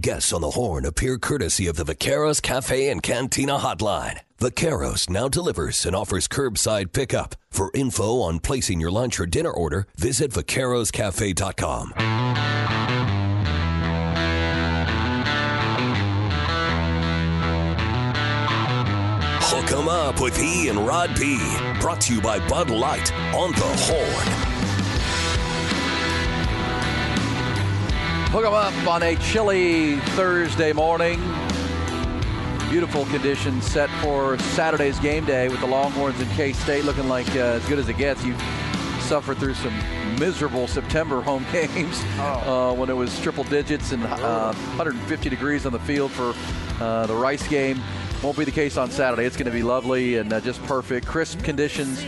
Guests on the horn appear courtesy of the Vaqueros Cafe and Cantina Hotline. Vaqueros now delivers and offers curbside pickup. For info on placing your lunch or dinner order, visit vaqueroscafe.com. Hook 'em up with E and Rod B. Brought to you by Bud Light on the Horn. Hook 'em up on a chilly Thursday morning. Beautiful conditions set for Saturday's game day with the Longhorns and K State looking like uh, as good as it gets. You suffered through some miserable September home games uh, when it was triple digits and uh, 150 degrees on the field for uh, the Rice game. Won't be the case on Saturday. It's going to be lovely and uh, just perfect. Crisp conditions,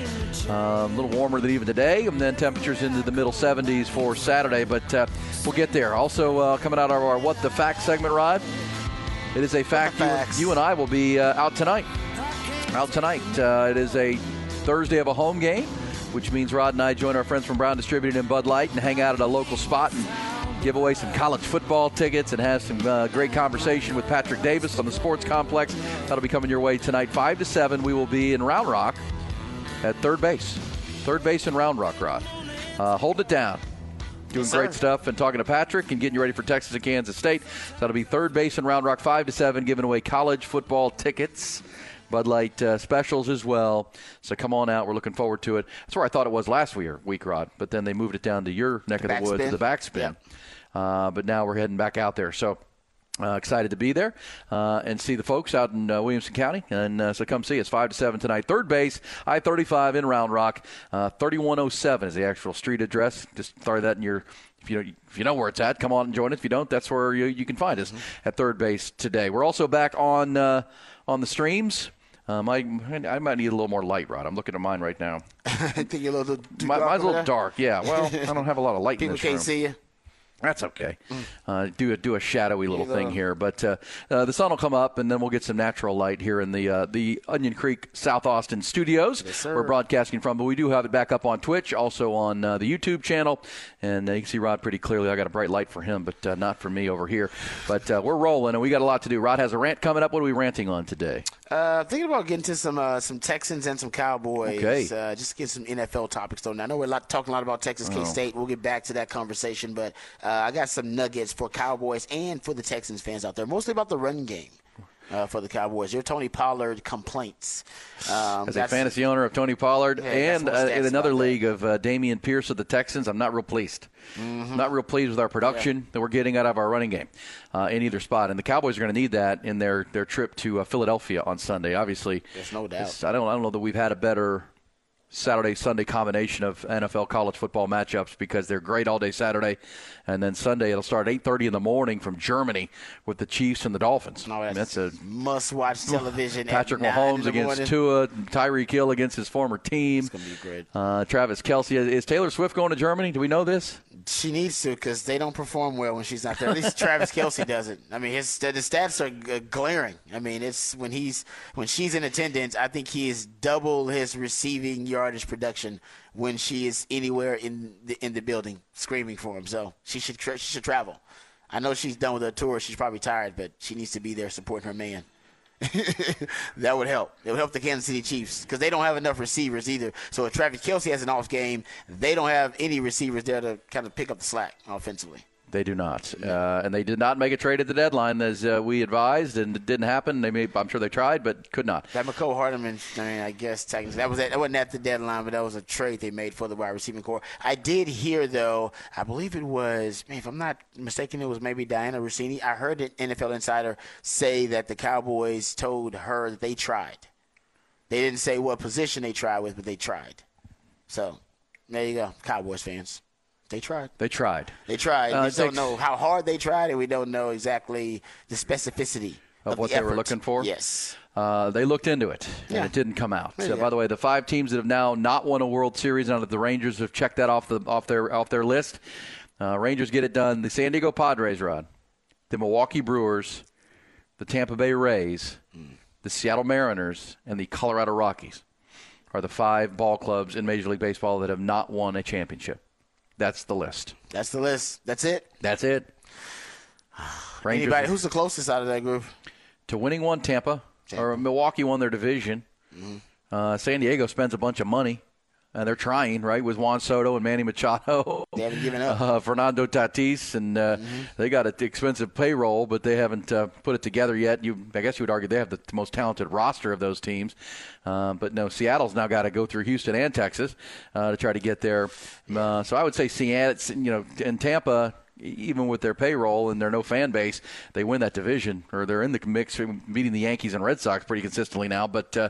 uh, a little warmer than even today, and then temperatures into the middle 70s for Saturday. But uh, we'll get there. Also, uh, coming out of our What the Fact segment, Rod, it is a fact you, you and I will be uh, out tonight. Out tonight. Uh, it is a Thursday of a home game, which means Rod and I join our friends from Brown Distributed and Bud Light and hang out at a local spot and give away some college football tickets and have some uh, great conversation with Patrick Davis on the sports complex. That'll be coming your way tonight, 5 to 7. We will be in Round Rock at third base. Third base in Round Rock, Rod. Uh, hold it down. Doing Yes, great stuff and talking to Patrick and getting you ready for Texas and Kansas State. So that'll be third base in Round Rock, 5 to 7, giving away college football tickets. Bud Light uh, specials as well. So come on out. We're looking forward to it. That's where I thought it was last year, week Rod, but then they moved it down to your neck of the woods, the backspin. Uh, but now we're heading back out there. So uh, excited to be there uh, and see the folks out in uh, Williamson County. And uh, so come see us, 5 to 7 tonight. Third base, I 35 in Round Rock. Uh, 3107 is the actual street address. Just throw that in your. If you, know, if you know where it's at, come on and join us. If you don't, that's where you, you can find us at third base today. We're also back on uh, on the streams. Um, I, I might need a little more light, Rod. I'm looking at mine right now. I think you're a little too My, dark mine's a little there. dark. Yeah. Well, I don't have a lot of light People in this can't room. see you. That's okay. Uh, do a do a shadowy little thing here, but uh, uh, the sun will come up, and then we'll get some natural light here in the uh, the Onion Creek South Austin studios. sir. We're broadcasting from, but we do have it back up on Twitch, also on uh, the YouTube channel, and uh, you can see Rod pretty clearly. I got a bright light for him, but uh, not for me over here. But uh, we're rolling, and we got a lot to do. Rod has a rant coming up. What are we ranting on today? Uh, thinking about getting to some uh, some Texans and some Cowboys. Okay. Uh, just get some NFL topics though. Now, I know we're lot, talking a lot about Texas. K State. We'll get back to that conversation, but uh, I got some nuggets for Cowboys and for the Texans fans out there. Mostly about the run game. Uh, for the Cowboys, your Tony Pollard complaints. Um, As a fantasy owner of Tony Pollard Yeah, and uh, in another about that. league of uh, Dameon Pierce of the Texans, I'm not real pleased. Mm-hmm. Not real pleased with our production that we're getting out of our running game uh, in either spot. And the Cowboys are going to need that in their, their trip to uh, Philadelphia on Sunday. Obviously, There's no doubt. I don't I don't know that we've had a better Saturday Sunday combination of NFL college football matchups because they're great all day Saturday, and then Sunday it'll start at 8:30 in the morning from Germany with the Chiefs and the Dolphins. No, I mean, that's, that's a must-watch television. Patrick at Mahomes against morning. Tua, Tyreek Hill against his former team. It's gonna be great. Uh, Travis Kelce. Is Taylor Swift going to Germany? Do we know this? She needs to because they don't perform well when she's not there. At least Travis Kelce doesn't. I mean, his the stats are glaring. I mean, it's when he's when she's in attendance. I think he is double his receiving production when she is anywhere in the in the building screaming for him. So she should tra- she should travel. I know she's done with her tour. She's probably tired, but she needs to be there supporting her man. that would help. It would help the Kansas City Chiefs because they don't have enough receivers either. So if Travis Kelce has an off game, they don't have any receivers there to kind of pick up the slack offensively. They do not, uh, and they did not make a trade at the deadline as uh, we advised, and it didn't happen. They may, I'm sure they tried, but could not. That Mecole Hardman, I mean, I guess technically that was at, that wasn't at the deadline, but that was a trade they made for the wide receiving corps. I did hear though, I believe it was, man, if I'm not mistaken, it was maybe Dianna Russini. I heard an NFL insider say that the Cowboys told her that they tried. They didn't say what position they tried with, but they tried. So there you go, Cowboys fans. They tried. They tried They tried. Uh, we don't know how hard they tried, and we don't know exactly the specificity Of of, what the they were looking for? Yes. Uh, they looked into it, and Yeah. it didn't come out. There So, by the way, the five teams that have now not won a World Series, now that the Rangers have checked that off the off their off their list, uh, Rangers get it done. The San Diego Padres, Rod, the Milwaukee Brewers, the Tampa Bay Rays, the Seattle Mariners, and the Colorado Rockies are the five ball clubs in Major League Baseball that have not won a championship. That's the list. That's the list. That's it. That's it. Rangers Anybody? Who's the closest out of that group? to winning one, Tampa, Tampa. or Milwaukee won their division. Mm-hmm. Uh, San Diego spends a bunch of money. Uh, they're trying, right, with Juan Soto and Manny Machado. They haven't given up. Uh, Fernando Tatis, and uh, they got an expensive payroll, but they haven't uh, put it together yet. You, I guess you would argue they have the most talented roster of those teams. Uh, but no, Seattle's now got to go through Houston and Texas uh, to try to get there. Uh, so I would say Seattle, you know, and Tampa even with their payroll and their no fan base, they win that division or they're in the mix, beating the Yankees and Red Sox pretty consistently now. But uh,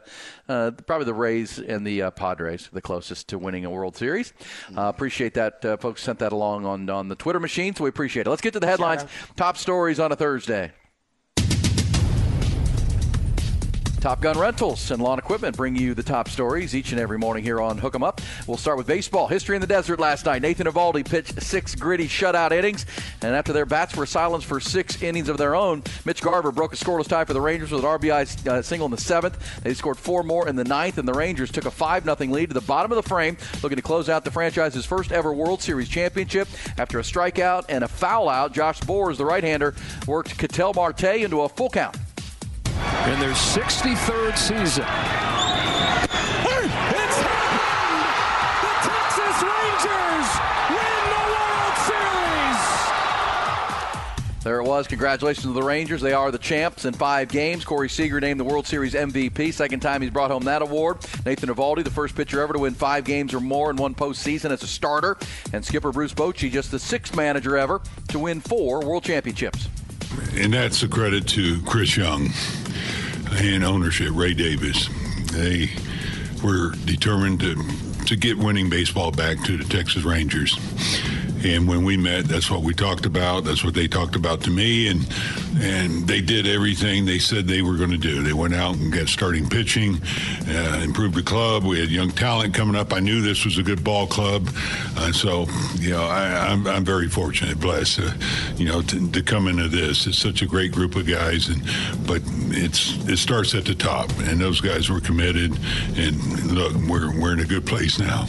uh, probably the Rays and the uh, Padres the closest to winning a World Series. Uh, appreciate that uh, folks sent that along on on the Twitter machine, so we appreciate it. Let's get to the headlines. Top stories on a Thursday. Top Gun Rentals and Lawn Equipment bring you the top stories each and every morning here on Hook 'em Up. We'll start with baseball. History in the desert last night. Nathan Eovaldi pitched six gritty shutout innings, and after their bats were silenced for six innings of their own, Mitch Garver broke a scoreless tie for the Rangers with an RBI uh, single in the seventh. They scored four more in the ninth, and the Rangers took a 5 0 lead to the bottom of the frame, looking to close out the franchise's first ever World Series championship. After a strikeout and a foul out, Josh Sborz, the right hander, worked Ketel Marte into a full count in their 63rd season. It's happened! The Texas Rangers win the World Series! There it was. Congratulations to the Rangers. They are the champs in five games. Corey Seager named the World Series MVP. Second time he's brought home that award. Nathan Eovaldi, the first pitcher ever to win five games or more in one postseason as a starter. And skipper Bruce Bochy, just the sixth manager ever to win four World Championships. And that's a credit to Chris Young and ownership, Ray Davis. They were determined to, to get winning baseball back to the Texas Rangers. And when we met, that's what we talked about. That's what they talked about to me, and and they did everything they said they were going to do. They went out and got starting pitching, uh, improved the club. We had young talent coming up. I knew this was a good ball club, uh, so you know I, am I'm, I'm very fortunate, blessed, uh, you know, to, to come into this. It's such a great group of guys, and but it's it starts at the top, and those guys were committed. And look, we're we're in a good place now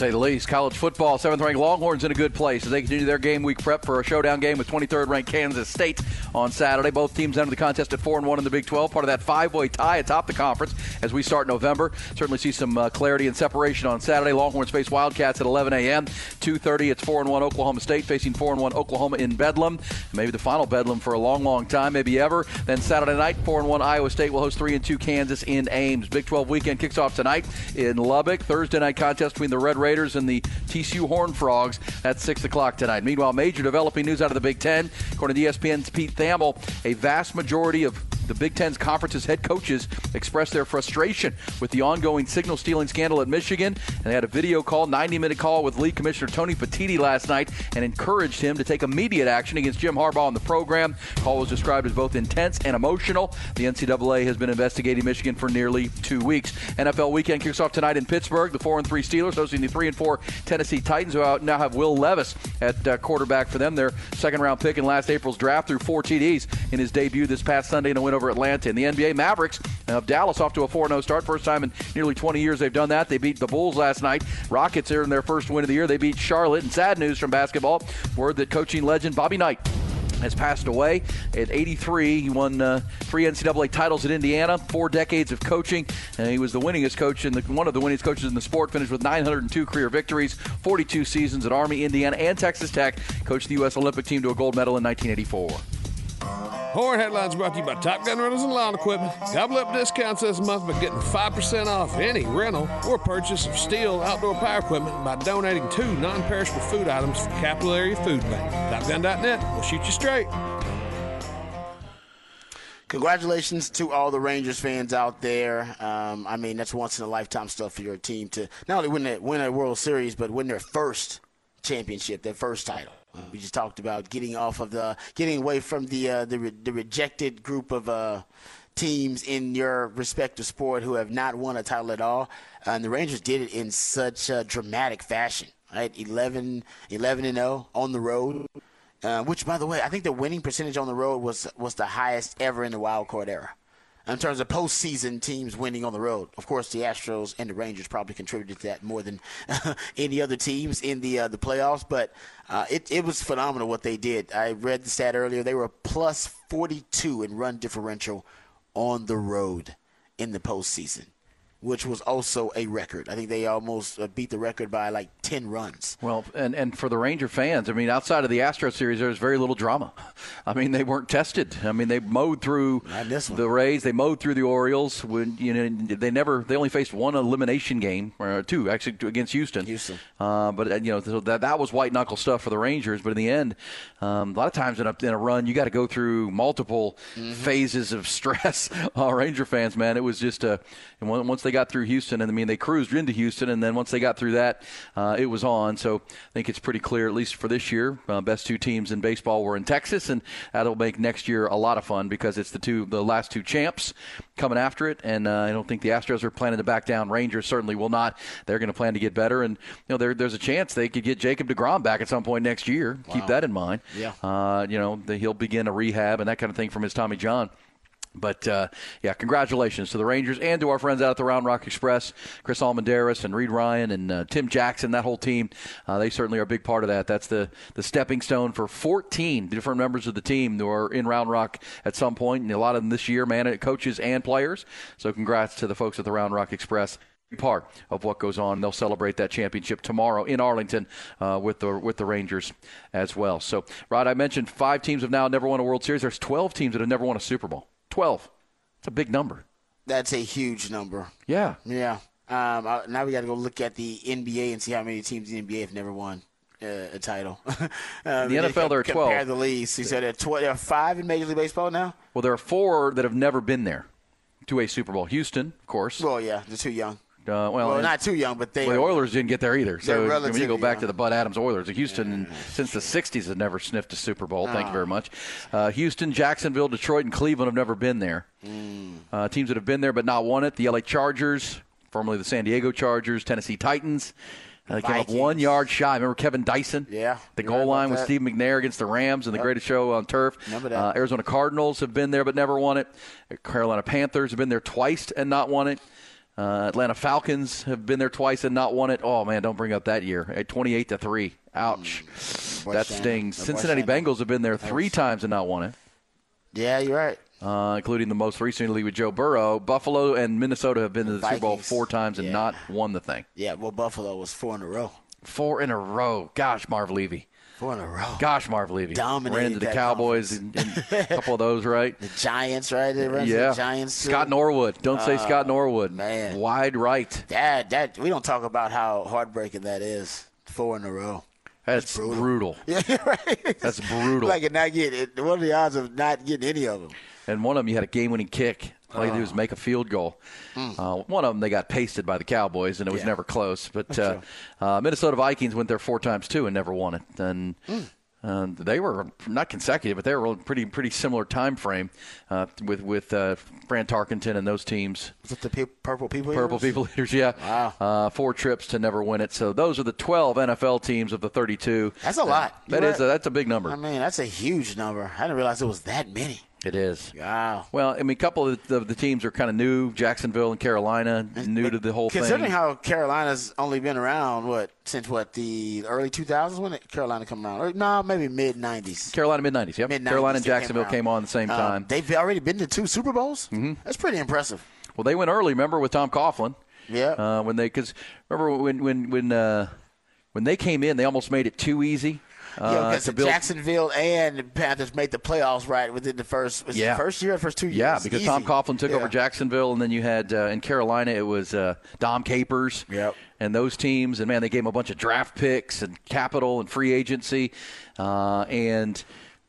say the least. College football, seventh ranked Longhorns in a good place as they continue their game week prep for a showdown game with 23rd ranked Kansas State on Saturday. Both teams enter the contest at 4 and 1 in the Big 12, part of that five way tie atop the conference as we start November. Certainly see some uh, clarity and separation on Saturday. Longhorns face Wildcats at 11 a.m. 2:30. It's 4 and 1 Oklahoma State facing 4 and 1 Oklahoma in Bedlam. Maybe the final Bedlam for a long, long time, maybe ever. Then Saturday night, 4 and 1 Iowa State will host 3 and 2 Kansas in Ames. Big 12 weekend kicks off tonight in Lubbock. Thursday night contest between the Red Raiders and the TCU Horn Frogs at 6 o'clock tonight. Meanwhile, major developing news out of the Big Ten. According to ESPN's Pete Thamel, a vast majority of the Big Ten's conference's head coaches expressed their frustration with the ongoing signal stealing scandal at Michigan. And they had a video call, 90 minute call with league commissioner Tony Petitti last night and encouraged him to take immediate action against Jim Harbaugh in the program. Call was described as both intense and emotional. The NCAA has been investigating Michigan for nearly two weeks. NFL weekend kicks off tonight in Pittsburgh. The 4 and 3 Steelers hosting the 3 and 4 Tennessee Titans, who now have Will Levis at uh, quarterback for them. Their second round pick in last April's draft threw four TDs in his debut this past Sunday in a win over Atlanta. In the NBA, Mavericks of Dallas off to a 4 0 start. First time in nearly 20 years they've done that. They beat the Bulls last night. Rockets are in their first win of the year. They beat Charlotte. And sad news from basketball word that coaching legend Bobby Knight has passed away at 83. He won uh, three NCAA titles at Indiana, four decades of coaching, and he was the winningest coach and one of the winningest coaches in the sport. Finished with 902 career victories, 42 seasons at Army, Indiana, and Texas Tech. Coached the U.S. Olympic team to a gold medal in 1984. Horn Headlines brought to you by Top Gun Rentals and Lawn Equipment. Gobble up discounts this month by getting 5% off any rental or purchase of STIHL outdoor power equipment by donating two non perishable food items for Capital Area Food Bank. TopGun.net will shoot you straight. Congratulations to all the Rangers fans out there. Um, I mean, that's once in a lifetime stuff for your team to not only win, a, win a World Series, but win their first championship, their first title. We just talked about getting off of the, getting away from the uh, the, re, the rejected group of uh, teams in your respective sport who have not won a title at all. Uh, and the Rangers did it in such a dramatic fashion, right? 11, 11 and 0 on the road. Uh, which, by the way, I think the winning percentage on the road was was the highest ever in the wild card era. In terms of postseason teams winning on the road. Of course, the Astros and the Rangers probably contributed to that more than any other teams in the uh, the playoffs. But uh, it it was phenomenal what they did. I read the stat earlier; they were plus 42 in run differential on the road in the postseason which was also a record. I think they almost uh, beat the record by like 10 runs. Well, and, and for the Ranger fans, I mean, outside of the Astro series, there was very little drama. I mean, they weren't tested. I mean, they mowed through the Rays, they mowed through the Orioles. When you know, they never, they only faced one elimination game or two actually against Houston. Houston. Uh, but uh, you know, so that that was white knuckle stuff for the Rangers. But in the end, um, a lot of times in a, in a run, you got to go through multiple mm-hmm. phases of stress. uh, Ranger fans, man, it was just a. Once they got through Houston, and I mean they cruised into Houston, and then once they got through that, uh, it was on. So I think it's pretty clear, at least for this year, uh, best two teams in baseball were in Texas, and that'll make next year a lot of fun because it's the two, the last two champs coming after it, and uh, I don't think the Astros are planning to back down. Rangers certainly will not. They're going to plan to get better, and you know there, there's a chance they could get Jacob Degrom back at some point next year. Wow. Keep that in mind. Yeah. Uh, you know the, he'll begin a rehab and that kind of thing from his Tommy John. But uh, yeah, congratulations to the Rangers and to our friends out at the Round Rock Express, Chris Almendarez and Reid Ryan and uh, Tim Jackson, that whole team. Uh, they certainly are a big part of that. That's the, the stepping stone for 14 different members of the team who are in Round Rock at some point, and a lot of them this year, man, coaches and players. So congrats to the folks at the Round Rock Express part of what goes on. They'll celebrate that championship tomorrow in Arlington uh, with the with the Rangers as well. So, Rod, I mentioned five teams have now never won a World Series. There's 12 teams that have never won a Super Bowl. 12. It's a big number. That's a huge number. Yeah. Yeah. Um, now we got to go look at the NBA and see how many teams in the NBA have never won uh, a title. um, the NFL, there are 12. Compare the leagues. You said there are, tw- there are five in Major League Baseball now? Well, there are four that have never been there to a Super Bowl. Houston, of course. Well, yeah, they're too young. Uh, well, well not too young, but they. Well, the Oilers didn't get there either. So you go back young. to the Bud Adams Oilers, Houston yeah. since the '60s have never sniffed a Super Bowl. Thank you very much. Uh, Houston, Jacksonville, Detroit, and Cleveland have never been there. Mm. Uh, teams that have been there but not won it: the LA Chargers, formerly the San Diego Chargers, Tennessee Titans. Uh, they came up one yard shy. Remember Kevin Dyson? Yeah. The goal line with Steve McNair against the Rams and the yep. greatest show on turf. Remember that. Uh, Arizona Cardinals have been there but never won it. Carolina Panthers have been there twice and not won it. Uh, Atlanta Falcons have been there twice and not won it. Oh man, don't bring up that year. At 28 to three. Ouch. Mm. That stings. Cincinnati Bengals have been there three times and not won it. Yeah, you're right. Uh, including the most recently with Joe Burrow. Buffalo and Minnesota have been to the Vikings. Super Bowl four times and yeah. not won the thing. Yeah, well, Buffalo was four in a row. Four in a row. Gosh, Marv Levy. Four in a row. Gosh, Marv Levy. Dominated Ran into the Cowboys and, a couple of those, right? The Giants, right? yeah. Giants. Too. Scott Norwood. Don't say uh, Scott Norwood. Man. Wide right. That, that, we don't talk about how heartbreaking that is. Four in a row. That's, brutal. brutal. Yeah, right. That's brutal. like not getting. What are the odds of not getting any of them? And one of them, you had a game-winning kick all you do is make a field goal. Mm. Uh, one of them, they got pasted by the Cowboys, and it was yeah. never close. But uh, uh, Minnesota Vikings went there four times too and never won it. And mm. Uh, they were not consecutive, but they were pretty pretty similar time frame uh, with with uh, Fran Tarkenton and those teams. Was it the pe- purple people? Purple eaters? people eaters, yeah. Wow. Uh, four trips to never win it. So those are the 12 NFL teams of the 32. That's a lot. That is a, that's a big number. I mean, that's a huge number. I didn't realize it was that many. It is. Wow. Well, I mean, a couple of the, the teams are kind of new. Jacksonville and Carolina, new but to the whole considering thing. Considering how Carolina's only been around, what since what the early 2000s when did Carolina come around? Or, no, maybe mid 90s. Carolina mid 90s. Yep. Mid-90s Carolina and Jacksonville came, came, on at the same um, time. they've already been to two Super Bowls. Mm-hmm. That's pretty impressive. Well, they went early. Remember with Tom Coughlin? Yeah. Uh, when they because remember when when when uh, when they came in, they almost made it too easy. Uh, yeah, because build... Jacksonville and the Panthers made the playoffs right within the first yeah. The first year, first two years. Yeah, because Easy. Tom Coughlin took yeah. over Jacksonville, and then you had uh, in Carolina it was uh, Dom Capers. Yep. And those teams, and man, they gave them a bunch of draft picks and capital and free agency, uh, and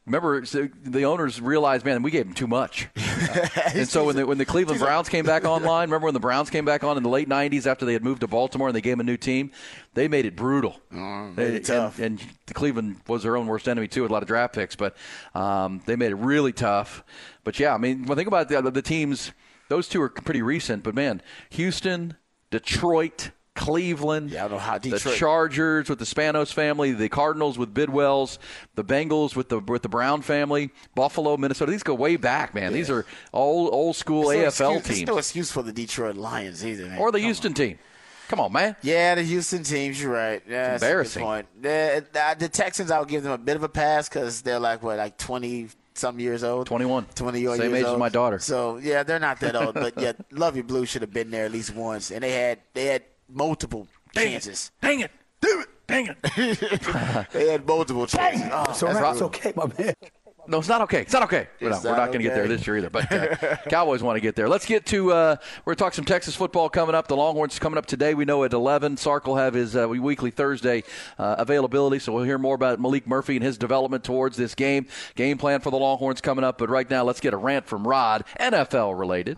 Remember, the owners realized, man, we gave them too much. and so when the, when the Cleveland Browns came back online, remember when the Browns came back on in the late 90s after they had moved to Baltimore and they gave them a new team? They made it brutal. Oh, they, tough. And, and, the Cleveland was their own worst enemy, too, with a lot of draft picks. But um, they made it really tough. But, yeah, I mean, when I think about the, the teams, those two are pretty recent. But, man, Houston, Detroit, Cleveland, Yeah, I don't know how the Chargers with the Spanos family, the Cardinals with Bidwells, the Bengals with the with the Brown family, Buffalo, Minnesota. These go way back, man. These are old old school There's no AFL excuse- There's teams no excuse for the Detroit Lions either, man. or the Come Houston team. Come on, man. Yeah, the Houston teams. You're right. Yeah, good embarrassing. point. The, the, Texans, I'll give them a bit of a pass because they're like what, like twenty some years old. 21. 20 years Same age as old. my daughter. So yeah, they're not that old, but yeah, Luv Ya Blue should have been there at least once, and they had they had multiple chances. Dang it. Damn it. Dang it. They had multiple chances. Oh, So that's that's rough. okay, my man. No, it's not okay. It's not okay. We're It's not, we're not not going to get there this year either. But uh, Cowboys want to get there. Let's get to. Uh, we're going to talk some Texas football coming up. The Longhorns coming up today. We know at 11. Sark will have his uh, weekly Thursday uh, availability, so we'll hear more about Maalik Murphy and his development towards this game. Game plan for the Longhorns coming up. But right now, let's get a rant from Rod, NFL related.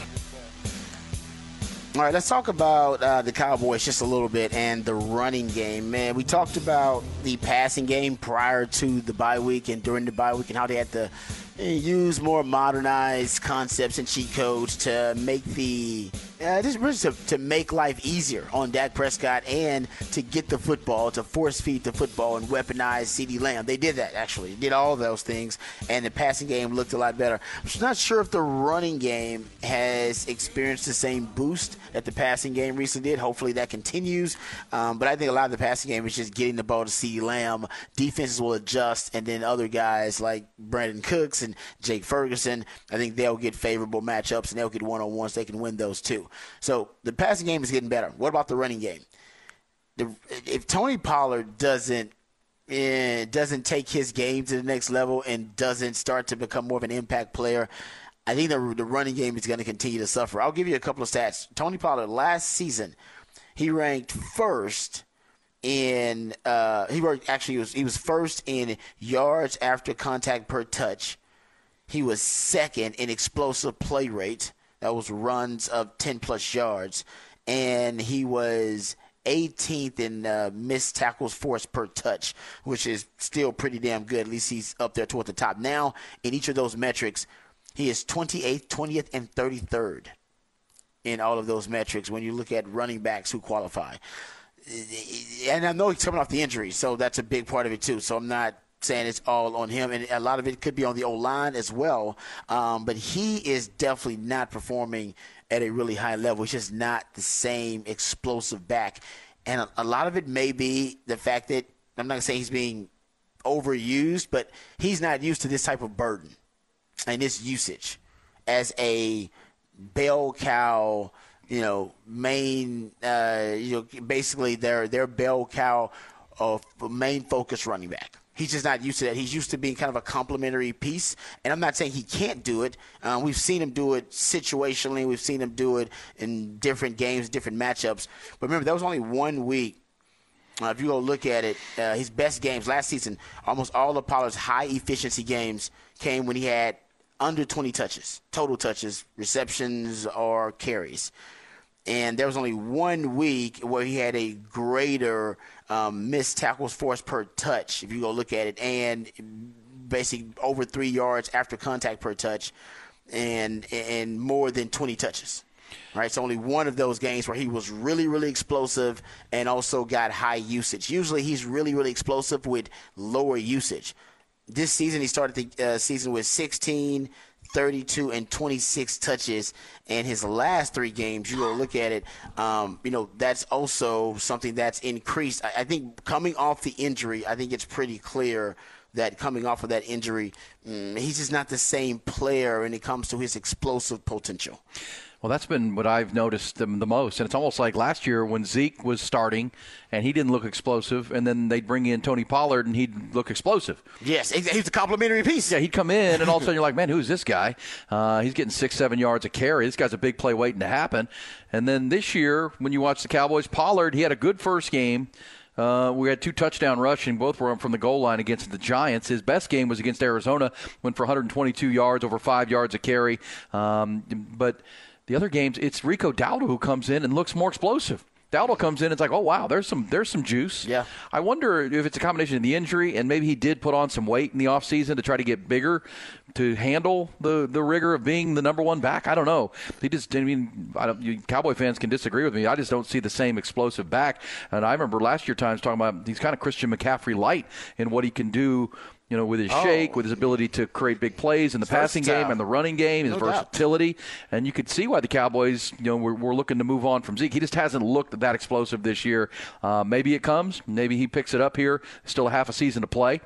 All right, let's talk about uh, the Cowboys just a little bit and the running game. Man, we talked about the passing game prior to the bye week and during the bye week and how they had to uh, use more modernized concepts and cheat codes to make the uh, just really to, to make life easier on Dak Prescott and to get the football, to force feed the football and weaponize CeeDee Lamb. They did that actually, did all those things, and the passing game looked a lot better. I'm not sure if the running game has experienced the same boost that the passing game recently did. Hopefully that continues, um, but I think a lot of the passing game is just getting the ball to CeeDee Lamb. Defenses will adjust, and then other guys like Brandin Cooks and Jake Ferguson, I think they'll get favorable matchups and they'll get one on ones. They can win those too. So the passing game is getting better. What about the running game? The, if Tony Pollard doesn't eh, doesn't take his game to the next level and doesn't start to become more of an impact player, I think the, the running game is going to continue to suffer. I'll give you a couple of stats. Tony Pollard last season, he ranked first in uh, he worked actually he was he was first in yards after contact per touch. He was second in explosive play rate. That was runs of 10 plus yards. And he was 18th in uh, missed tackles forced per touch, which is still pretty damn good. At least he's up there toward the top. Now, in each of those metrics, he is 28th, 20th, and 33rd in all of those metrics when you look at running backs who qualify. And I know he's coming off the injury, so that's a big part of it too. So I'm not saying it's all on him, and a lot of it could be on the O line as well. Um, but he is definitely not performing at a really high level. He's just not the same explosive back, and a, a lot of it may be the fact that I'm not saying he's being overused, but he's not used to this type of burden and this usage as a bell cow, you know, main, uh, you know, basically their their bell cow of main focus running back. He's just not used to that. He's used to being kind of a complementary piece. And I'm not saying he can't do it. Um, we've seen him do it situationally. We've seen him do it in different games, different matchups. But remember, that was only one week uh, if you go look at it, uh, his best games last season, almost all of Pollard's high efficiency games came when he had under 20 touches, total touches, receptions, or carries. And there was only one week where he had a greater um, missed tackles force per touch, if you go look at it, and basically over three yards after contact per touch, and and more than 20 touches right? So only one of those games where he was really, really explosive and also got high usage. Usually he's really, really explosive with lower usage. This season he started the uh, season with 16, 32, and 26 touches. And his last three games, you go look at it, um, you know, that's also something that's increased. I, I think coming off the injury, I think it's pretty clear that coming off of that injury, mm, he's just not the same player when it comes to his explosive potential. Well, that's been what I've noticed the, the most. And it's almost like last year when Zeke was starting and he didn't look explosive, and then they'd bring in Tony Pollard and he'd look explosive. Yes, he's a complementary piece. Yeah, he'd come in, and all of a sudden you're like, man, who's this guy? Uh, he's getting six, seven yards a carry. This guy's a big play waiting to happen. And then this year, when you watch the Cowboys, Pollard, he had a good first game. Uh, we had two touchdown rushing, both were from the goal line against the Giants. His best game was against Arizona, went for 122 yards, over five yards a carry. Um, but the other games, it's Rico Dowdle who comes in and looks more explosive. Dowdle comes in. It's like, oh wow, there's some there's some juice. Yeah. I wonder if it's a combination of the injury and maybe he did put on some weight in the offseason to try to get bigger to handle the the rigor of being the number one back. I don't know. He just. I mean, I don't. You, Cowboy fans can disagree with me. I just don't see the same explosive back. And I remember last year times talking about he's kind of Christian McCaffrey light in what he can do you know, with his Oh. shake, with his ability to create big plays in the He's passing game and the running game, his No doubt. versatility, and you could see why the Cowboys, you know, were, were looking to move on from Zeke. He just hasn't looked that explosive this year. Uh, maybe it comes. Maybe he picks it up here. Still a half a season to play.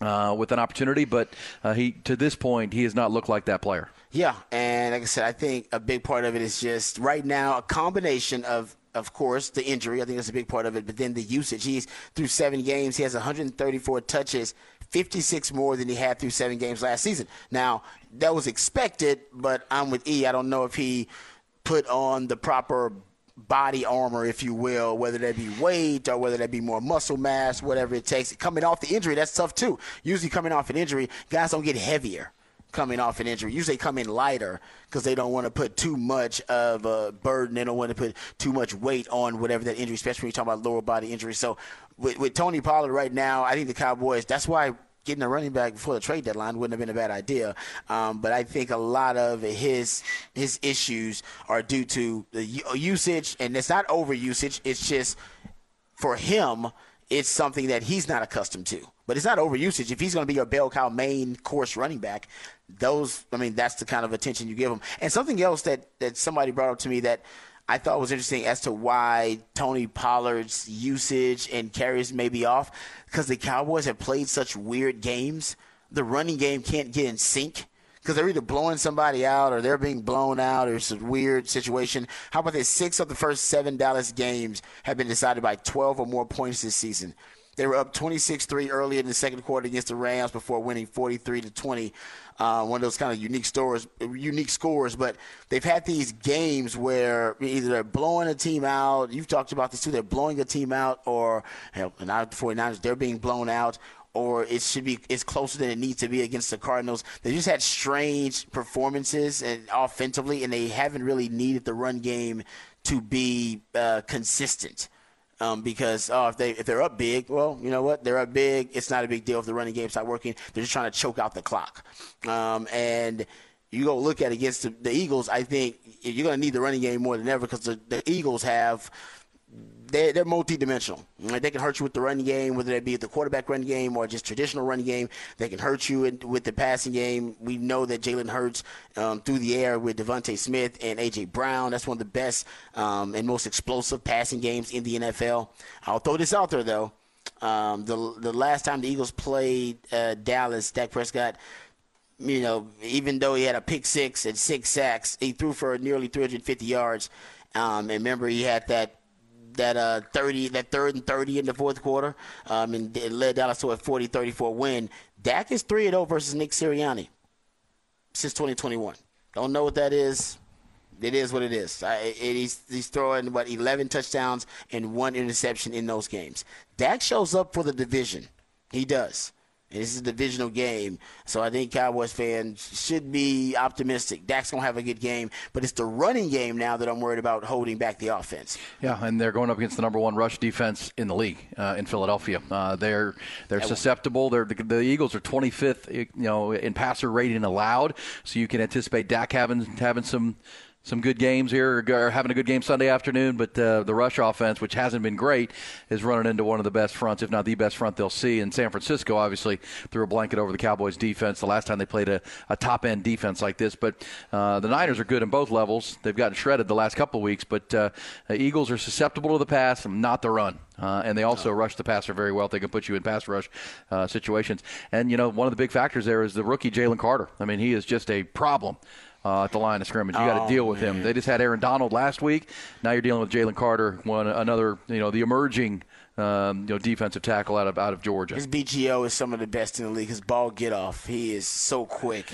Uh, with an opportunity, but uh, he to this point he has not looked like that player. Yeah, and like I said, I think a big part of it is just right now a combination of, of course, the injury. I think that's a big part of it, but then the usage. He's through seven games. He has 134 touches, 56 more than he had through seven games last season. Now that was expected, but I'm with E. I don't know if he put on the proper body armor, if you will, whether that be weight or whether that be more muscle mass, whatever it takes. Coming off the injury, that's tough too. Usually, coming off an injury, guys don't get heavier coming off an injury. Usually, they come in lighter because they don't want to put too much of a burden. They don't want to put too much weight on whatever that injury, especially when you're talking about lower body injury. So, with, with Tony Pollard right now, I think the Cowboys. That's why getting a running back before the trade deadline wouldn't have been a bad idea. Um, but I think a lot of his his issues are due to the usage, and it's not over usage. It's just for him, it's something that he's not accustomed to. But it's not over usage. If he's going to be your bell cow main course running back, those I mean that's the kind of attention you give him. And something else that that somebody brought up to me that I thought was interesting as to why Tony Pollard's usage and carries may be off because the Cowboys have played such weird games. The running game can't get in sync because they're either blowing somebody out or they're being blown out or it's a weird situation. How about this? Six of the first seven Dallas games have been decided by 12 or more points this season. They were up 26-3 early in the second quarter against the Rams before winning 43 to 20. Uh, one of those kind of unique scores, unique scores. But they've had these games where either they're blowing a team out. You've talked about this too. They're blowing a team out, or hell, now the 49ers they're being blown out, or it should be it's closer than it needs to be against the Cardinals. They just had strange performances and offensively, and they haven't really needed the run game to be uh, consistent. Um, because oh, if they if they're up big, well, you know what? They're up big. It's not a big deal if the running game's not working. They're just trying to choke out the clock. Um, and you go look at against the, the Eagles. I think you're going to need the running game more than ever because the, the Eagles have they're, they're multi-dimensional. Like, They can hurt you with the running game, whether that be the quarterback running game or just traditional running game. They can hurt you in, with the passing game. We know that Jalen Hurts um, through the air with DeVonta Smith and A.J. Brown. That's one of the best um, and most explosive passing games in the NFL. I'll throw this out there, though. Um, the, the last time the Eagles played uh, Dallas, Dak Prescott you know, even though he had a pick six and six sacks, he threw for nearly 350 yards. Um, and remember, he had that that uh 30 that third and 30 in the fourth quarter um and it led Dallas to a 40-34 win. Dak is 3 0 versus Nick Sirianni since 2021. Don't know what that is. It is what it is. I, it, he's, he's throwing what 11 touchdowns and one interception in those games. Dak shows up for the division. He does. This is a divisional game, so I think Cowboys fans should be optimistic. Dak's gonna have a good game, but it's the running game now that I'm worried about holding back the offense. Yeah, and they're going up against the number one rush defense in the league uh, in Philadelphia. Uh, they're they're susceptible. They're the, the Eagles are 25th, you know, in passer rating allowed. So you can anticipate Dak having having some. Some good games here, or having a good game Sunday afternoon, but uh, the rush offense, which hasn't been great, is running into one of the best fronts, if not the best front they'll see. And San Francisco obviously threw a blanket over the Cowboys defense the last time they played a, a top end defense like this. But uh, the Niners are good in both levels. They've gotten shredded the last couple of weeks, but uh, the Eagles are susceptible to the pass, not the run. Uh, and they also rush the passer very well. They can put you in pass rush uh, situations. And, you know, one of the big factors there is the rookie Jalen Carter. I mean, he is just a problem. Uh, at the line of scrimmage, you got to Oh, deal with him. They just had Aaron Donald last week. Now you're dealing with Jalen Carter, one another, you know, the emerging um, you know, defensive tackle out of out of Georgia. His BGO is some of the best in the league. His ball get off, he is so quick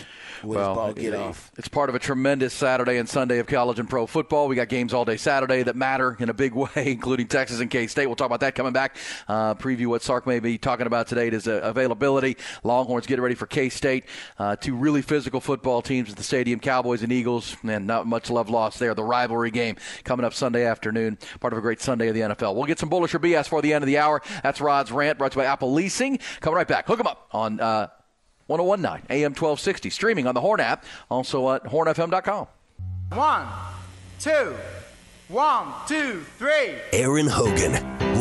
with well, his ball get off. It's part of a tremendous Saturday and Sunday of college and pro football. We got games all day Saturday that matter in a big way, including Texas and K State. We'll talk about that coming back. Uh, preview what Sark may be talking about today is uh, availability. Longhorns get ready for K State. Uh, two really physical football teams at the stadium, Cowboys and Eagles, and not much love lost there. The rivalry game coming up Sunday afternoon, part of a great Sunday of the NFL. We'll get some bullish or BS for the end of the hour. That's Rod's rant brought to you by Apple Leasing. Coming right back. Hook them up on uh, 1019 AM 1260, streaming on the Horn app, also at hornfm.com. One, two, one, two, three. Aaron Hogan,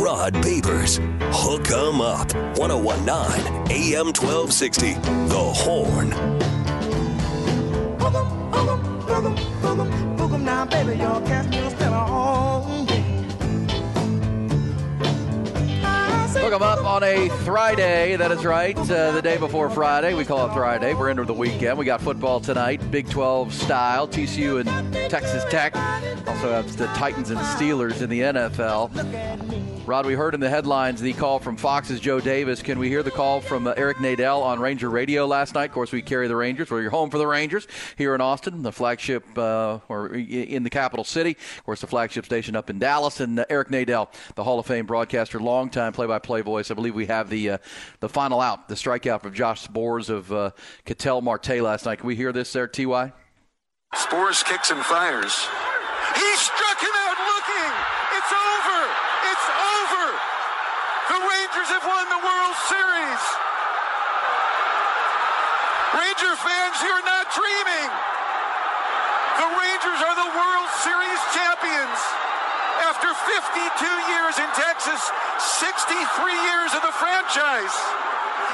Rod Babers, Hook 'em Up, 1019 AM 1260, The Horn. Hook 'em, hook 'em, hook 'em, hook 'em, hook 'em now, baby. Your cat's still spin on. Hook 'em up on a Friday. That is right. Uh, the day before Friday. We call it Friday. We're into the weekend. We got football tonight, Big 12 style. TCU and Texas Tech. Also have the Titans and Steelers in the NFL. Rod, we heard in the headlines the call from Fox's Joe Davis. Can we hear the call from uh, Eric Nadel on Ranger Radio last night? Of course, we carry the Rangers. We're your home for the Rangers here in Austin, the flagship, uh, or in the capital city. Of course, the flagship station up in Dallas. And uh, Eric Nadel, the Hall of Fame broadcaster, longtime play-by-play voice. I believe we have the uh, the final out, the strikeout from Josh Sborz of uh, Ketel Marte last night. Can we hear this there, Ty? Spores kicks and fires. He struck him out looking. It's over. It's over. The Rangers have won the World Series. Ranger fans, you're not dreaming. The Rangers are the World Series champions. After 52 years in Texas, 63 years of the franchise.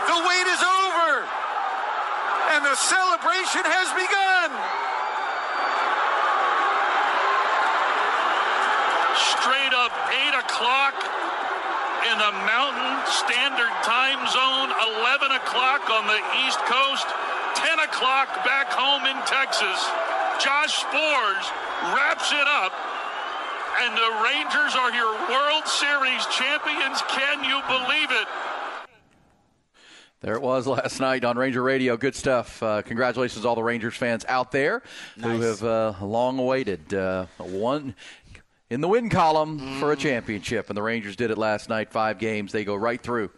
The wait is over. And the celebration has begun. straight up 8 o'clock in the Mountain Standard Time Zone, 11 o'clock on the East Coast, 10 o'clock back home in Texas. Josh Sborz wraps it up, and the Rangers are your World Series champions. Can you believe it? There it was last night on Ranger Radio. Good stuff. Uh, congratulations to all the Rangers fans out there Nice. who have uh, long awaited uh, one in the win column for a championship. And the Rangers did it last night. Five games. They go right through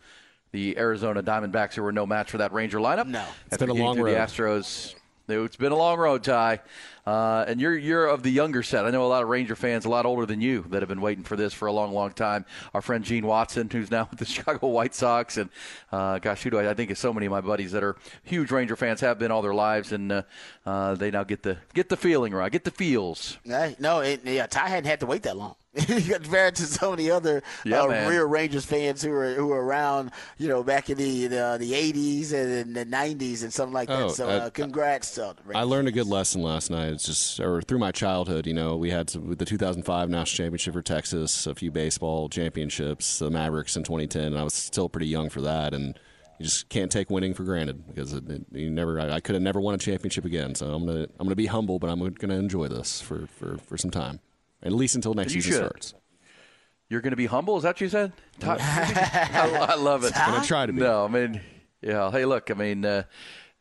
the Arizona Diamondbacks, who were no match for that Ranger lineup. No. It's been a long through road. The Astros. It's been a long road, Ty. Uh, and you're you're of the younger set. I know a lot of Ranger fans, a lot older than you, that have been waiting for this for a long, long time. Our friend Gene Watson, who's now with the Chicago White Sox, and uh, gosh, who do I, I think is so many of my buddies that are huge Ranger fans, have been all their lives, and uh, uh, they now get the get the feeling right, get the feels. No, it, yeah, Ty hadn't had to wait that long. You compared to so many other Yeah, uh, real Rangers fans who were who were around, you know, back in the the, the 80s and the 90s and something like that. Oh, so, uh, uh, congrats to. I learned a good lesson last night. It's just, or through my childhood, you know, we had some, the 2005 national championship for Texas, a few baseball championships, the Mavericks in 2010, and I was still pretty young for that. And you just can't take winning for granted because it, it, you never. I, I could have never won a championship again. So I'm gonna, I'm gonna be humble, but I'm gonna enjoy this for, for, for some time, at least until next You season should. starts. You're going to be humble. Is that what you said? I, I love it. I'm gonna try to be. No, I mean, yeah. Hey, look, I mean, uh,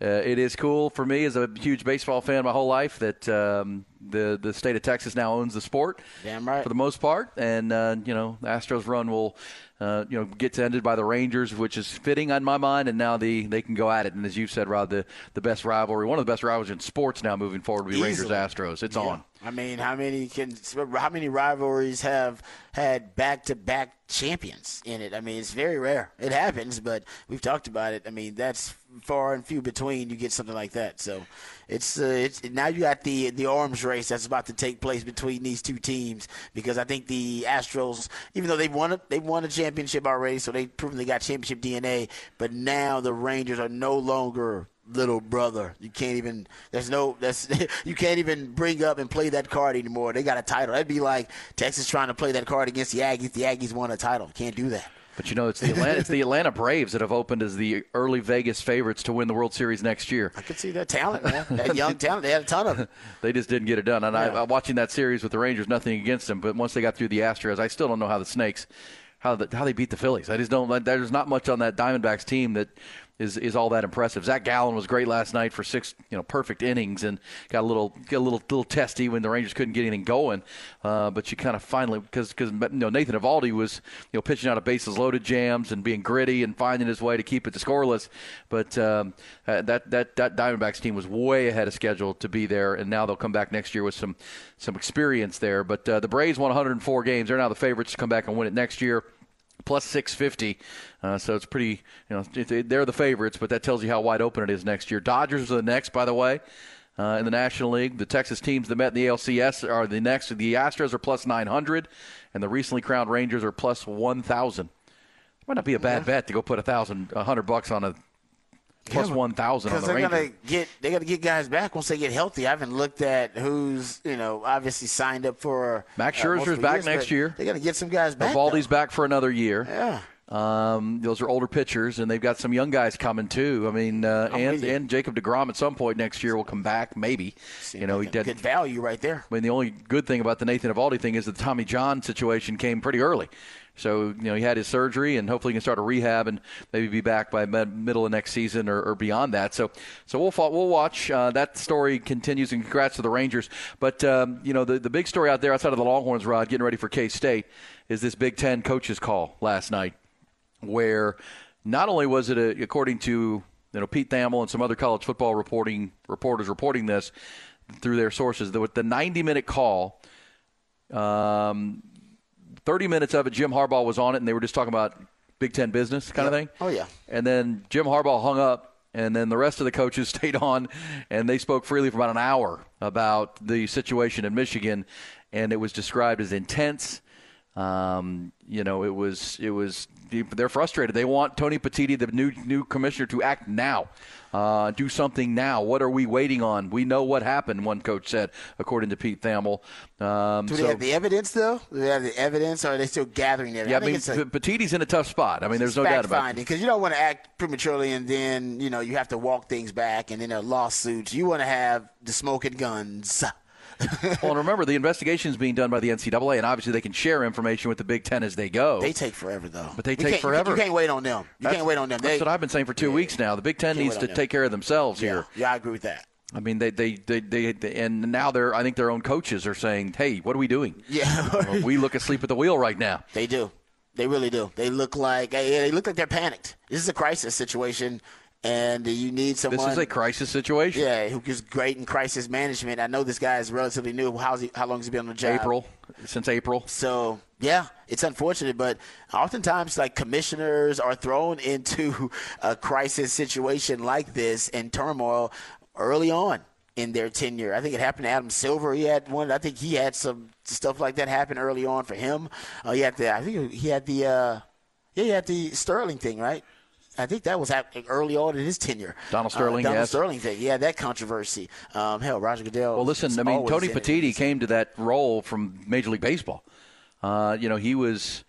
uh, it is cool for me as a huge baseball fan my whole life that um, the the state of Texas now owns the sport. Damn right. For the most part, and uh, you know, Astros run will. Uh, you know, gets ended by the Rangers, which is fitting on my mind, and now the they can go at it. And as you said, Rod, the, the best rivalry, one of the best rivalries in sports now moving forward, will be Rangers Astros. It's Yeah. on. I mean, how many can how many rivalries have had back to back champions in it? I mean, it's very rare. It happens, but we've talked about it. I mean, that's far and few between. You get something like that, so it's uh, it's now you got the the arms race that's about to take place between these two teams because I think the Astros, even though they won they won a championship already, so they've proven they got championship DNA, but now the Rangers are no longer little brother. You can't even. There's no. That's you can't even bring up and play that card anymore. They got a title. That'd be like Texas trying to play that card against the Aggies. The Aggies won a title. Can't do that. But you know, it's the Atlanta, it's the Atlanta Braves that have opened as the early Vegas favorites to win the World Series next year. I could see that talent, man. That young talent. They had a ton of. it. They just didn't get it done. And I, Yeah. I, watching that series with the Rangers, nothing against them, but once they got through the Astros, I still don't know how the Snakes how the, how they beat the Phillies. I just don't. There's not much on that Diamondbacks team that is is all that impressive. Zach Gallen was great last night for six, you know, perfect innings, and got a little got a little little testy when the Rangers couldn't get anything going. Uh, but you kind of finally because because you know Nathan Eovaldi was you know pitching out of bases loaded jams and being gritty and finding his way to keep it to scoreless. But um, uh, that that that Diamondbacks team was way ahead of schedule to be there, and now they'll come back next year with some some experience there. But uh, the Braves won 104 games; they're now the favorites to come back and win it next year plus 650. Uh, so it's pretty, you know, they're the favorites, but that tells you how wide open it is next year. Dodgers are the next, by the way. Uh, in the National League, the Texas teams that met in the ALCS are the next. The Astros are plus 900, and the recently crowned Rangers are plus 1,000. Might not be a bad yeah. bet to go put a thousand, a hundred bucks on a plus yeah, one thousand on the they're Rangers. gonna get they gotta get guys back once they get healthy. I haven't looked at who's you know obviously signed up for Max uh, Scherzer's uh, back years, next year. They gotta get some guys back. Eovaldi's back for another year. Yeah. Um, those are older pitchers, and they've got some young guys coming too. I mean, uh, and and Jacob Degrom at some point next year will come back, maybe. Seems you know, like he did good value right there. I mean, the only good thing about the Nathan Eovaldi thing is that the Tommy John situation came pretty early. So you know he had his surgery, and hopefully he can start a rehab and maybe be back by med- middle of next season or, or, beyond that. So so we'll we'll watch. Uh, that story continues, and congrats to the Rangers. But um, you know the the big story out there outside of the Longhorns, Rod, getting ready for K State, is this Big Ten coaches call last night, where not only was it a, according to you know Pete Thamel and some other college football reporting reporters reporting this through their sources, that with the 90 minute call. Um, 30 minutes of it, Jim Harbaugh was on it, and they were just talking about Big Ten business kind yep. of thing. Oh, yeah. And then Jim Harbaugh hung up, and then the rest of the coaches stayed on, and they spoke freely for about an hour about the situation in Michigan, and it was described as intense. Um, you know, it was it was they're frustrated. They want Tony Petitti, the new new commissioner, to act now. Uh, do something now. What are we waiting on? We know what happened, one coach said, according to Pete Thamel. Um, do they so, have the evidence, though? Do they have the evidence, or are they still gathering it? Yeah, I, I mean, a, Petitti's in a tough spot. I mean, there's no doubt about it. Because you don't want to act prematurely, and then you know you have to walk things back, and then there are lawsuits. You want to have the smoking guns. well, and remember, the investigation is being done by the NCAA, and obviously they can share information with the Big Ten as they go. They take forever, though. But they take forever. You can't wait on them. You that's, can't wait on them. That's what I've been saying for two yeah, weeks now. The Big Ten needs to them. take care of themselves yeah. here. Yeah, I agree with that. I mean, they, they, they, they, they, and now they're, I think their own coaches are saying, hey, what are we doing? Yeah. well, we look asleep at the wheel right now. They do. They really do. They look like, they look like they're panicked. This is a crisis situation and you need someone. This is a crisis situation. Yeah, who is great in crisis management. I know this guy is relatively new. How's he, how long has he been on the job? April, since April. So yeah, it's unfortunate, but oftentimes like commissioners are thrown into a crisis situation like this and turmoil early on in their tenure. I think it happened to Adam Silver. He had one. I think he had some stuff like that happen early on for him. Uh, he had the. I think he had the. Uh, yeah, he had the Sterling thing, right? I think that was early on in his tenure. Donald Sterling, uh, Donald yes. Sterling thing, yeah, that controversy. Um, hell, Roger Goodell. Well, listen, I mean, Tony Petitti came to that role from Major League Baseball. Uh, you know, he was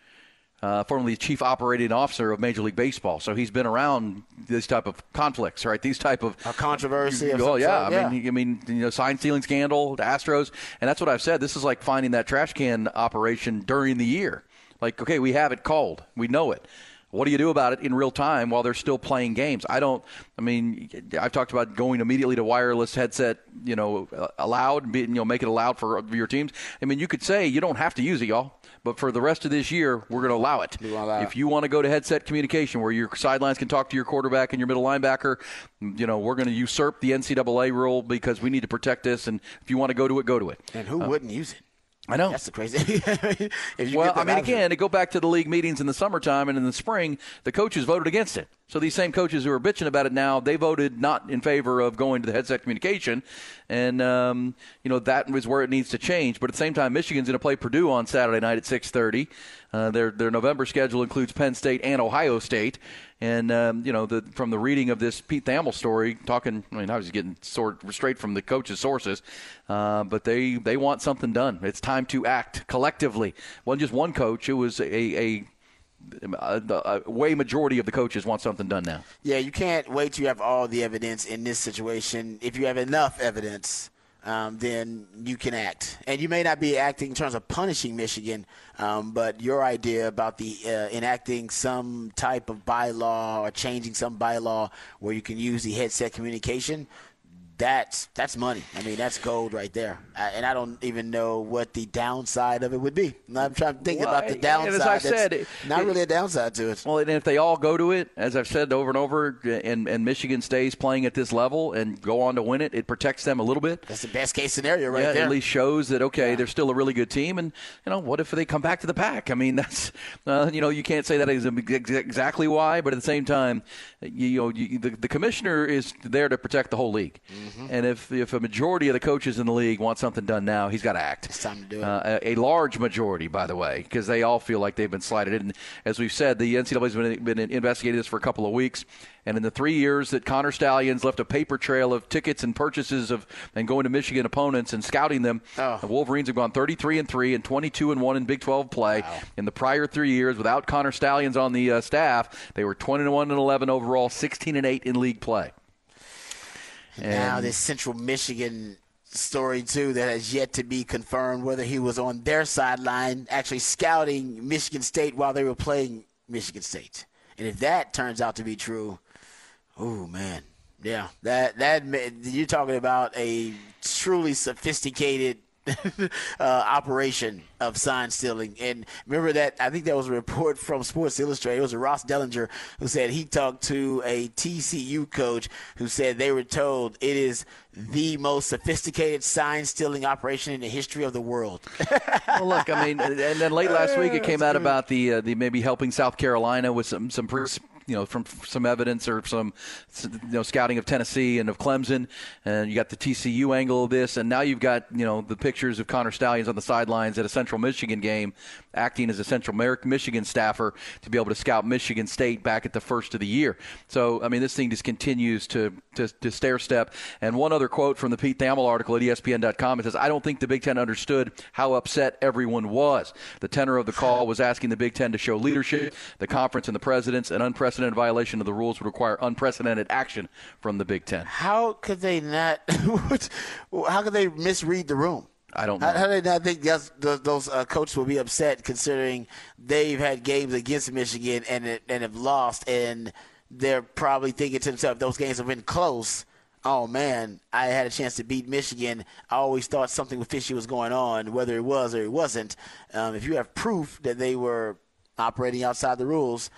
uh, formerly chief operating officer of Major League Baseball, so he's been around this type of conflicts, right? These type of a controversy. Well, yeah, yeah, I mean, I mean, you know, sign stealing scandal, the Astros, and that's what I've said. This is like finding that trash can operation during the year. Like, okay, we have it called, we know it. What do you do about it in real time while they're still playing games? I don't. I mean, I've talked about going immediately to wireless headset. You know, allowed. And You know, make it allowed for your teams. I mean, you could say you don't have to use it, y'all. But for the rest of this year, we're going to allow it. Allow if you want to go to headset communication, where your sidelines can talk to your quarterback and your middle linebacker, you know, we're going to usurp the NCAA rule because we need to protect this. And if you want to go to it, go to it. And who uh, wouldn't use it? I know. That's the crazy. well, I mean, again, to go back to the league meetings in the summertime and in the spring, the coaches voted against it. So these same coaches who are bitching about it now, they voted not in favor of going to the headset communication, and um, you know that is where it needs to change. But at the same time, Michigan's going to play Purdue on Saturday night at 6:30. Uh, their their November schedule includes Penn State and Ohio State. And um, you know, the, from the reading of this Pete Thamel story, talking, I mean, I was getting sort straight from the coach's sources, uh, but they they want something done. It's time to act collectively. Wasn't just one coach; it was a, a a, way majority of the coaches want something done now. Yeah, you can't wait till you have all the evidence in this situation. If you have enough evidence, um, then you can act. And you may not be acting in terms of punishing Michigan, um, but your idea about the uh, enacting some type of bylaw or changing some bylaw where you can use the headset communication that's that's money. I mean, that's gold right there. I, and I don't even know what the downside of it would be. I'm trying to think well, about the downside. as I said, it, not it, really a downside to it. Well, and if they all go to it, as I've said over and over, and, and Michigan stays playing at this level and go on to win it, it protects them a little bit. That's the best case scenario right yeah, there. At least shows that okay, yeah. they're still a really good team. And you know, what if they come back to the pack? I mean, that's uh, you know, you can't say that is exactly why, but at the same time, you, you know, you, the, the commissioner is there to protect the whole league, mm-hmm. And if if a majority of the coaches in the league want something done now, he's got to act. It's time to do it. Uh, a, a, large majority, by the way, because they all feel like they've been slighted. And as we've said, the NCAA has been, been investigating this for a couple of weeks. And in the three years that Connor Stalions left a paper trail of tickets and purchases of and going to Michigan opponents and scouting them, oh. the Wolverines have gone 33 and three and 22 and one in Big 12 play. Wow. In the prior three years, without Connor Stalions on the uh, staff, they were 21 and 11 overall, 16 and eight in league play. And now this Central Michigan story too that has yet to be confirmed whether he was on their sideline actually scouting Michigan State while they were playing Michigan State. And if that turns out to be true, oh man, yeah, that that you're talking about a truly sophisticated uh, operation of sign stealing. And remember that I think that was a report from Sports Illustrated. It was Ross Dellenger who said he talked to a TCU coach who said they were told it is the most sophisticated sign stealing operation in the history of the world. well, look, I mean, and then late last week it came out about the uh, the maybe helping South Carolina with some some you know from some evidence or some you know scouting of Tennessee and of Clemson, and you got the TCU angle of this, and now you've got you know the pictures of Connor Stalions on the sidelines at a Central Michigan game, acting as a Central Michigan staffer to be able to scout Michigan State back at the first of the year. So I mean, this thing just continues to to, to stair step. And one other quote from the Pete Thamel article at ESPN.com: it says, "I don't think the Big Ten understood how upset everyone was. The tenor of the call was asking the Big Ten to show leadership. The conference and the presidents an unprecedented." Unprecedented violation of the rules would require unprecedented action from the Big Ten. How could they not? how could they misread the room? I don't know. How, how do they not think those uh, coaches will be upset considering they've had games against Michigan and and have lost, and they're probably thinking to themselves, those games have been close. Oh man, I had a chance to beat Michigan. I always thought something fishy was going on, whether it was or it wasn't. Um, if you have proof that they were operating outside the rules,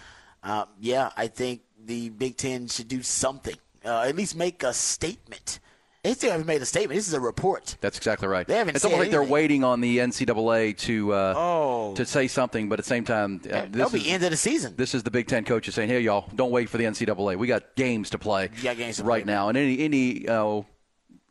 uh, yeah, I think the Big Ten should do something, uh, at least make a statement. They still haven't made a statement. This is a report. That's exactly right. They haven't. It's almost like they're waiting on the NCAA to uh, oh. to say something, but at the same time, uh, that'll be end of the season. This is the Big Ten coaches saying, "Hey, y'all, don't wait for the NCAA. We got games to play. got games to right play. now, and any any uh,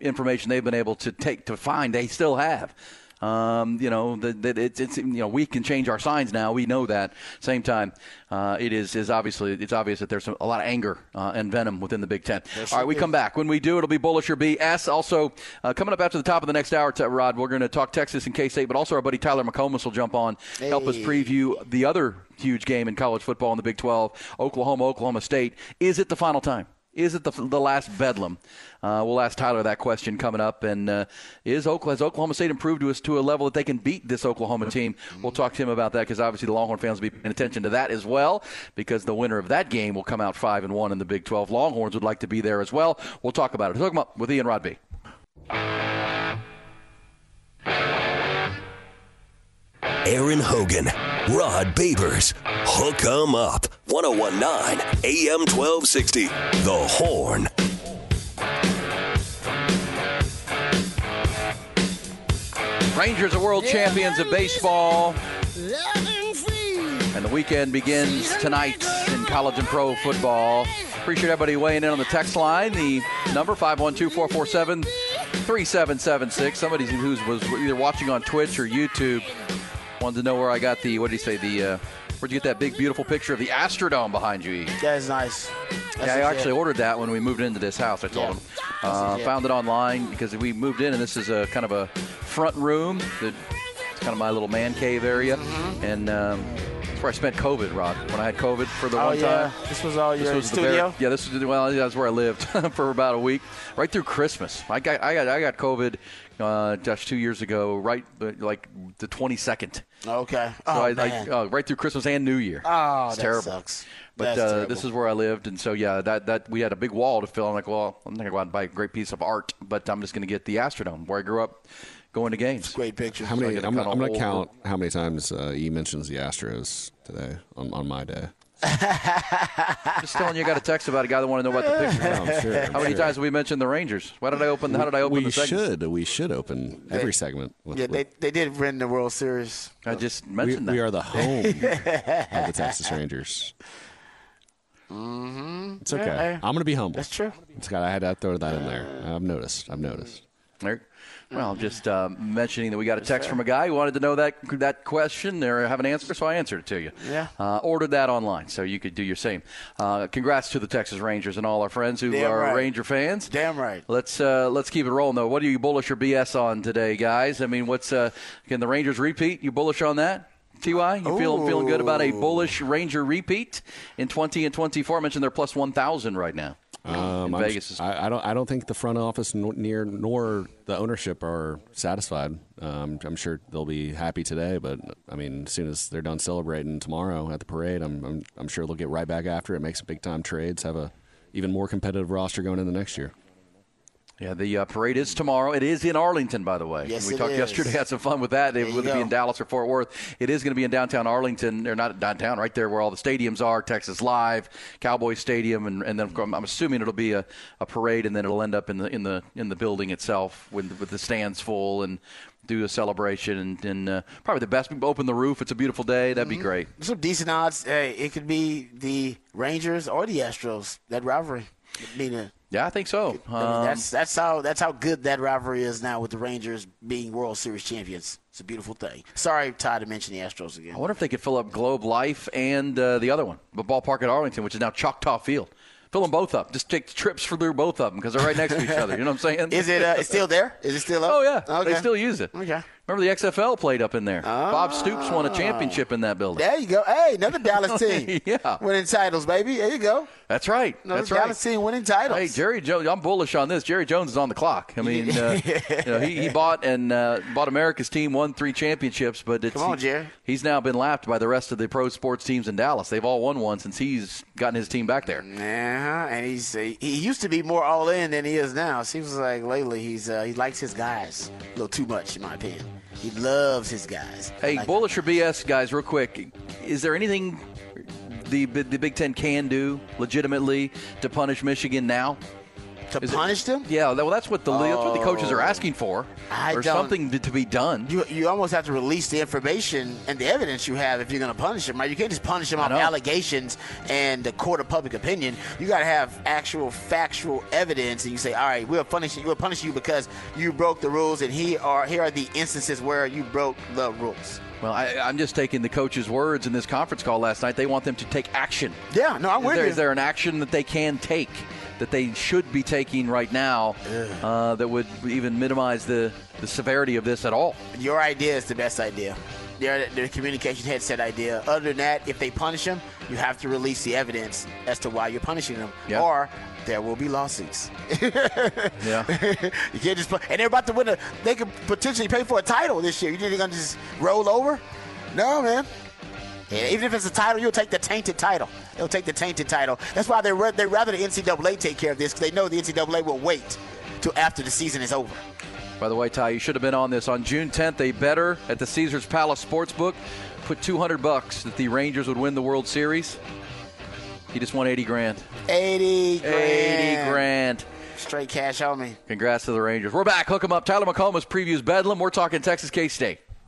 information they've been able to take to find, they still have." Um, you know that it's, it's you know we can change our signs now. We know that. Same time, uh, it is is obviously it's obvious that there's a lot of anger uh, and venom within the Big Ten. All right, we come back. When we do, it'll be bullish or BS. Also, uh, coming up after the top of the next hour, Rod, we're going to talk Texas and K State, but also our buddy Tyler McComas will jump on, hey. help us preview the other huge game in college football in the Big 12, Oklahoma, Oklahoma State. Is it the final time? Is it the, the last bedlam? Uh, we'll ask Tyler that question coming up. And uh, is Oklahoma, has Oklahoma State improved to us to a level that they can beat this Oklahoma team? We'll talk to him about that because obviously the Longhorn fans will be paying attention to that as well because the winner of that game will come out five and one in the Big 12. Longhorns would like to be there as well. We'll talk about it. Talk about with Ian Rodby. Aaron Hogan, Rod Babers, Hook 'em Up, 1019 AM 1260, The Horn. Rangers are world champions of baseball. And the weekend begins tonight in college and pro football. Appreciate everybody weighing in on the text line. The number 512 447 3776. Somebody who was either watching on Twitch or YouTube wanted to know where I got the, what did he say, the, uh, where'd you get that big, beautiful picture of the Astrodome behind you? That is nice. That's yeah, I actually ordered that when we moved into this house. I told Yeah. him. Uh, found it online because we moved in, and this is a kind of a front room. That it's kind of my little man cave area, Mm-hmm. and um, where I spent COVID, Rod. When I had COVID for the Oh, one yeah. time. This was all your the studio? very- yeah, this was well. That's where I lived for about a week, right through Christmas. I got I got I got COVID, uh, just two years ago, right like the 22nd. Okay. So Oh, I, I, man. uh, right through Christmas and New Year. Oh, it's that terrible. sucks. But That's uh, terrible. this is where I lived, and so yeah, that that we had a big wall to fill. I'm like, well, I'm not gonna go out and buy a great piece of art, but I'm just gonna get the Astrodome where I grew up, going to games. Great picture. How So I many? get a I'm, kinda I'm gonna count how many times uh, he mentions the Astros today on, on my day. Just telling you, I got a text about a guy that wanted to know about the picture. Yeah, I'm sure, I'm how many sure. times have we mentioned the Rangers? Why did I open? How did I open we the segment? should. We should open every segment. With, yeah, with- they, they did win the World Series. I just we, mentioned that. we are the home of the Texas Rangers. Mm-hmm. It's okay. Yeah, I'm going to be humble. That's true. It's got. I had to throw that in there. I've noticed. I've noticed. There- Well, just uh, mentioning that we got a text from a guy who wanted to know that that question or have an answer, so I answered it to you. Yeah. Uh, ordered that online, so you could do your same. Uh, congrats to the Texas Rangers and all our friends who Damn are right. Ranger fans. Damn right. Let's uh, let's keep it rolling though. What are you bullish or BS on today, guys? I mean, what's uh, can the Rangers repeat? You bullish on that? Ty, you feeling feeling good about a bullish Ranger repeat in 20 and 24? I mentioned they're plus 1,000 right now. Um, in Vegas I, I don't. I don't think the front office nor, near nor the ownership are satisfied. Um, I'm sure they'll be happy today, but I mean, as soon as they're done celebrating tomorrow at the parade, I'm I'm, I'm sure they'll get right back after it. Make some big time trades. Have a even more competitive roster going into next year. Yeah, the uh, parade is tomorrow. It is in Arlington, by the way. Yes, we talked is. yesterday, had some fun with that. There It would be in Dallas or Fort Worth. It is going to be in downtown Arlington, or not downtown, right there where all the stadiums are. Texas Live, Cowboy Stadium, and, and then of course, I'm assuming it'll be a, a parade, and then it'll end up in the in the in the building itself with with the stands full and do a celebration and, and uh, probably the best. People open the roof. It's a beautiful day. That'd be Mm-hmm. great. Some decent odds. Hey, it could be the Rangers or the Astros. That rivalry. I mean, Yeah, I think so. I mean, Um, that's that's how that's how good that rivalry is now with the Rangers being World Series champions. It's a beautiful thing. Sorry, Todd, to mention the Astros again. I wonder if they could fill up Globe Life and uh, the other one, the ballpark at Arlington, which is now Choctaw Field. Fill them both up. Just take trips for through both of them because they're right next to each other. You know what I'm saying? Is it uh, still there? Is it still up? Oh yeah, Okay. they still use it. Okay. Remember the XFL played up in there. Bob Stoops won a championship in that building. There you go. Hey, another Dallas team. Yeah. Winning titles, baby. There you go. That's right. Another That's right. Dallas team winning titles. Hey, Jerry Jones. I'm bullish on this. Jerry Jones is on the clock. I mean, uh, you know, he, he bought and uh, bought America's team, won three championships, but it's, Come on, he- Jerry. he's now been lapped by the rest of the pro sports teams in Dallas. They've all won one since he's gotten his team back there. Yeah, and he's he he used to be more all in than he is now. Seems like lately he's uh, he likes his guys a little too much, in my opinion. He loves his guys. Hey, Like- bullish or BS, guys, real quick. Is there anything the the Big Ten can do legitimately to punish Michigan now? To Is it- punish them. Yeah, well, that's what the that's what the coaches are oh. asking for, I or something to, to be done. You, you almost have to release the information and the evidence you have if you're going to punish them, right? You can't just punish them on allegations and the court of public opinion. You got to have actual factual evidence, and you say, "All right, we'll punish you. We'll punish you because you broke the rules, and here are here are the instances where you broke the rules." Well, I, I'm just taking the coach's words in this conference call last night. They want them to take action. Yeah, no, I'm Is with there, you. is there an action that they can take that they should be taking right now uh, that would even minimize the, the severity of this at all? Your idea is the best idea. Their, their communication headset idea. Other than that, if they punish them, you have to release the evidence as to why you're punishing them, Yeah. or there will be lawsuits. Yeah. you can't just and they're about to win a. They could potentially pay for a title this year. You think they're gonna just roll over? No, man. Yeah, even if it's a title, you'll take the tainted title. They'll take the tainted title. That's why they're they rather the NCAA take care of this because they know the NCAA will wait till after the season is over. By the way, Ty, you should have been on this. On June 10th, a better at the Caesars Palace Sportsbook put 200 bucks that the Rangers would win the World Series. He just won 80 grand. 80 grand. 80 grand. Straight cash on me. Congrats to the Rangers. We're back. Hook 'em up. Tyler McComas previews Bedlam. We're talking Texas K State.